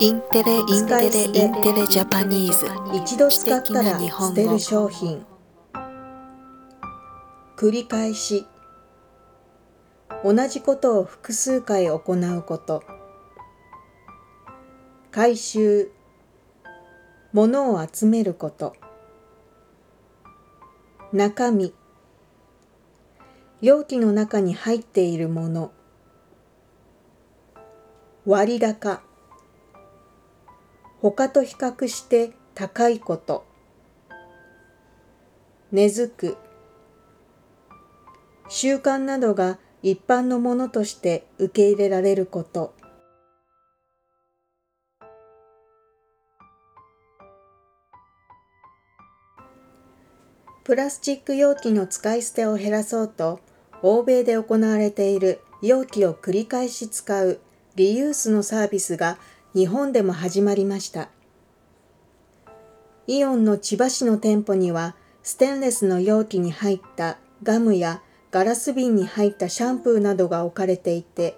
インテレインテレインテレジャパニーズ。一度使ったら捨てる商品。繰り返し。同じことを複数回行うこと。回収。物を集めること。中身。容器の中に入っているもの。割高他と比較して高いこと。根付く。習慣などが一般のものとして受け入れられること。プラスチック容器の使い捨てを減らそうと欧米で行われている容器を繰り返し使うリユースのサービスが日本でも始まりました。イオンの千葉市の店舗には、ステンレスの容器に入ったガムやガラス瓶に入ったシャンプーなどが置かれていて、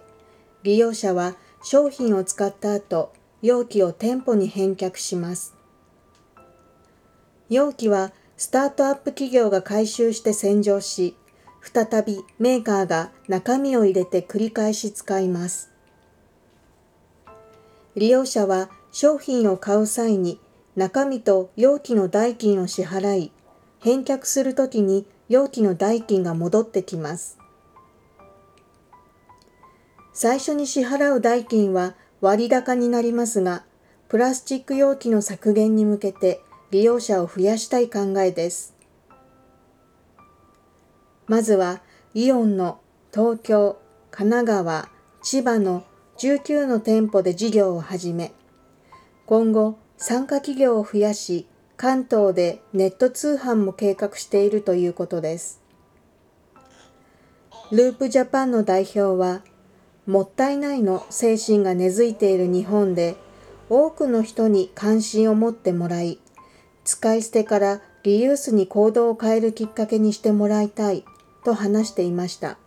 利用者は商品を使った後、容器を店舗に返却します。容器はスタートアップ企業が回収して洗浄し、再びメーカーが中身を入れて繰り返し使います。利用者は商品を買う際に中身と容器の代金を支払い、返却するときに容器の代金が戻ってきます。最初に支払う代金は割高になりますが、プラスチック容器の削減に向けて利用者を増やしたい考えです。まずはイオンの東京、神奈川、千葉の19の店舗で事業を始め、今後参加企業を増やし、関東でネット通販も計画しているということです。ループジャパンの代表は、もったいないの精神が根付いている日本で、多くの人に関心を持ってもらい、使い捨てからリユースに行動を変えるきっかけにしてもらいたいと話していました。